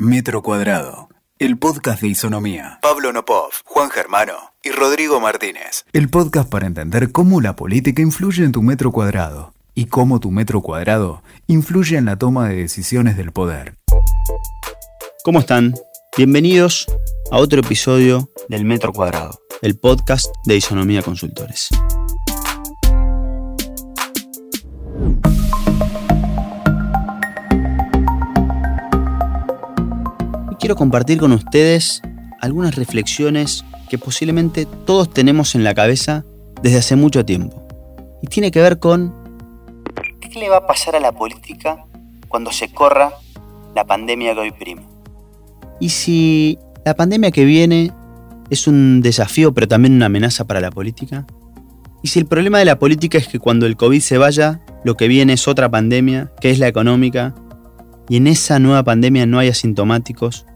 Metro Cuadrado, el podcast de Isonomía. Pablo Nopov, Juan Germano y Rodrigo Martínez. El podcast para entender cómo la política influye en tu metro cuadrado y cómo tu metro cuadrado influye en la toma de decisiones del poder. ¿Cómo están? Bienvenidos a otro episodio del Metro Cuadrado, el podcast de Isonomía Consultores. Quiero compartir con ustedes algunas reflexiones que posiblemente todos tenemos en la cabeza desde hace mucho tiempo. Y tiene que ver con qué le va a pasar a la política cuando se corra la pandemia que hoy prima. Y si la pandemia que viene es un desafío pero también una amenaza para la política. Y si el problema de la política es que cuando el COVID se vaya, lo que viene es otra pandemia, que es la económica, y en esa nueva pandemia no hay asintomáticos,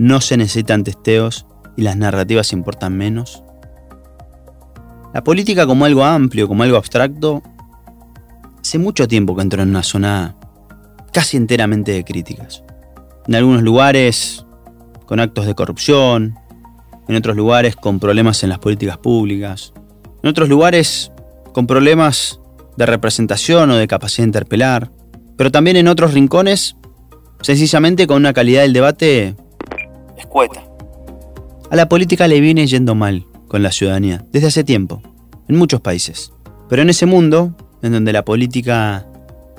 no se necesitan testeos y las narrativas importan menos. La política como algo amplio, como algo abstracto, hace mucho tiempo que entró en una zona casi enteramente de críticas. En algunos lugares con actos de corrupción, en otros lugares con problemas en las políticas públicas, en otros lugares con problemas de representación o de capacidad de interpelar, pero también en otros rincones sencillamente con una calidad del debate escueta. A la política le viene yendo mal con la ciudadanía desde hace tiempo, en muchos países. Pero en ese mundo, en donde la política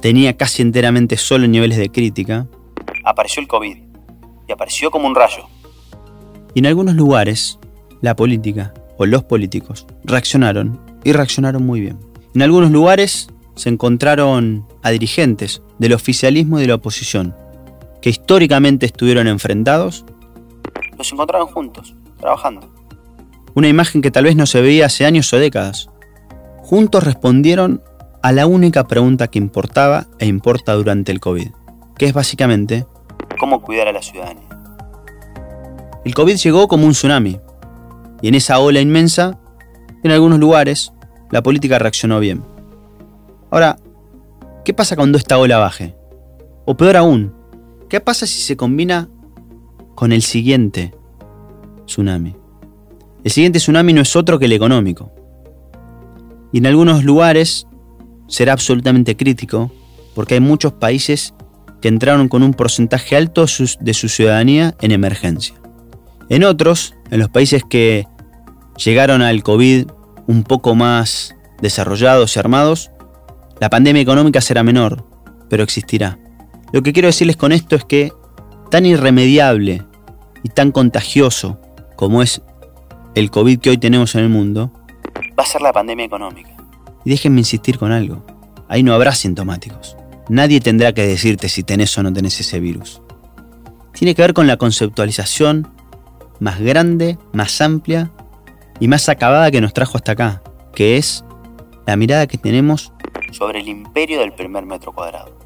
tenía casi enteramente solo niveles de crítica, apareció el COVID y apareció como un rayo. Y en algunos lugares, la política o los políticos reaccionaron y reaccionaron muy bien. En algunos lugares se encontraron a dirigentes del oficialismo y de la oposición, que históricamente estuvieron enfrentados los encontraron juntos, trabajando. Una imagen que tal vez no se veía hace años o décadas. Juntos respondieron a la única pregunta que importaba e importa durante el COVID, que es básicamente cómo cuidar a la ciudadanía. El COVID llegó como un tsunami, y en esa ola inmensa, en algunos lugares, la política reaccionó bien. Ahora, ¿qué pasa cuando esta ola baje? O peor aún, ¿qué pasa si se combina con el siguiente tsunami. El siguiente tsunami no es otro que el económico. Y en algunos lugares será absolutamente crítico porque hay muchos países que entraron con un porcentaje alto de su ciudadanía en emergencia. En otros, en los países que llegaron al COVID un poco más desarrollados y armados, la pandemia económica será menor, pero existirá. Lo que quiero decirles con esto es que tan irremediable y tan contagioso como es el COVID que hoy tenemos en el mundo, va a ser la pandemia económica. Y déjenme insistir con algo. Ahí no habrá sintomáticos. Nadie tendrá que decirte si tenés o no tenés ese virus. Tiene que ver con la conceptualización más grande, más amplia y más acabada que nos trajo hasta acá, que es la mirada que tenemos sobre el imperio del primer metro cuadrado.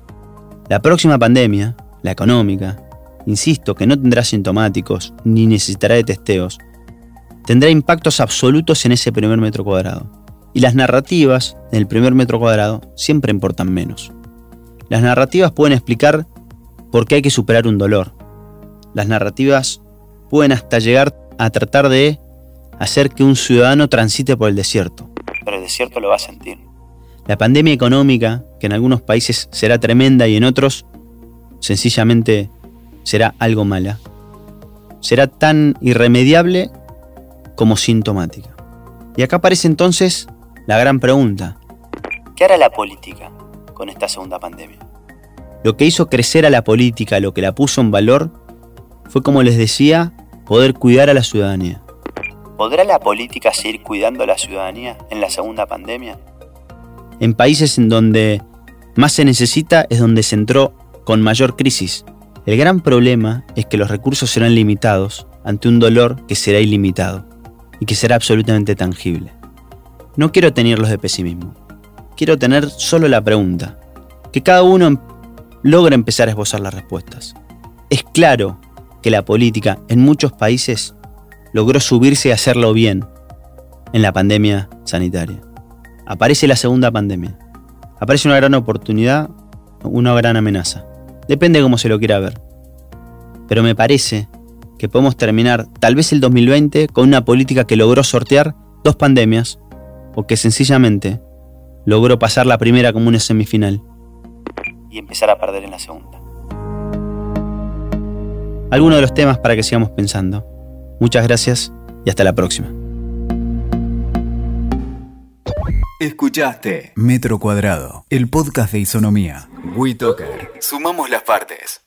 La próxima pandemia, la económica, insisto, que no tendrá sintomáticos ni necesitará de testeos, tendrá impactos absolutos en ese primer metro cuadrado. Y las narrativas en el primer metro cuadrado siempre importan menos. Las narrativas pueden explicar por qué hay que superar un dolor. Las narrativas pueden hasta llegar a tratar de hacer que un ciudadano transite por el desierto. Pero el desierto lo va a sentir. La pandemia económica, que en algunos países será tremenda y en otros sencillamente será algo mala. Será tan irremediable como sintomática. Y acá aparece entonces la gran pregunta. ¿Qué hará la política con esta segunda pandemia? Lo que hizo crecer a la política, lo que la puso en valor, fue como les decía, poder cuidar a la ciudadanía. ¿Podrá la política seguir cuidando a la ciudadanía en la segunda pandemia? En países en donde más se necesita es donde se entró con mayor crisis, el gran problema es que los recursos serán limitados ante un dolor que será ilimitado y que será absolutamente tangible. No quiero tenerlos de pesimismo. Quiero tener solo la pregunta. Que cada uno em-, logre empezar a esbozar las respuestas. Es claro que la política en muchos países logró subirse y hacerlo bien en la pandemia sanitaria. Aparece la segunda pandemia. Aparece una gran oportunidad, una gran amenaza. Depende de cómo se lo quiera ver. Pero me parece que podemos terminar tal vez el 2020 con una política que logró sortear dos pandemias o que sencillamente logró pasar la primera como una semifinal y empezar a perder en la segunda. Algunos de los temas para que sigamos pensando. Muchas gracias y hasta la próxima. Escuchaste Metro Cuadrado, el podcast de Isonomía. WeToker. Sumamos las partes.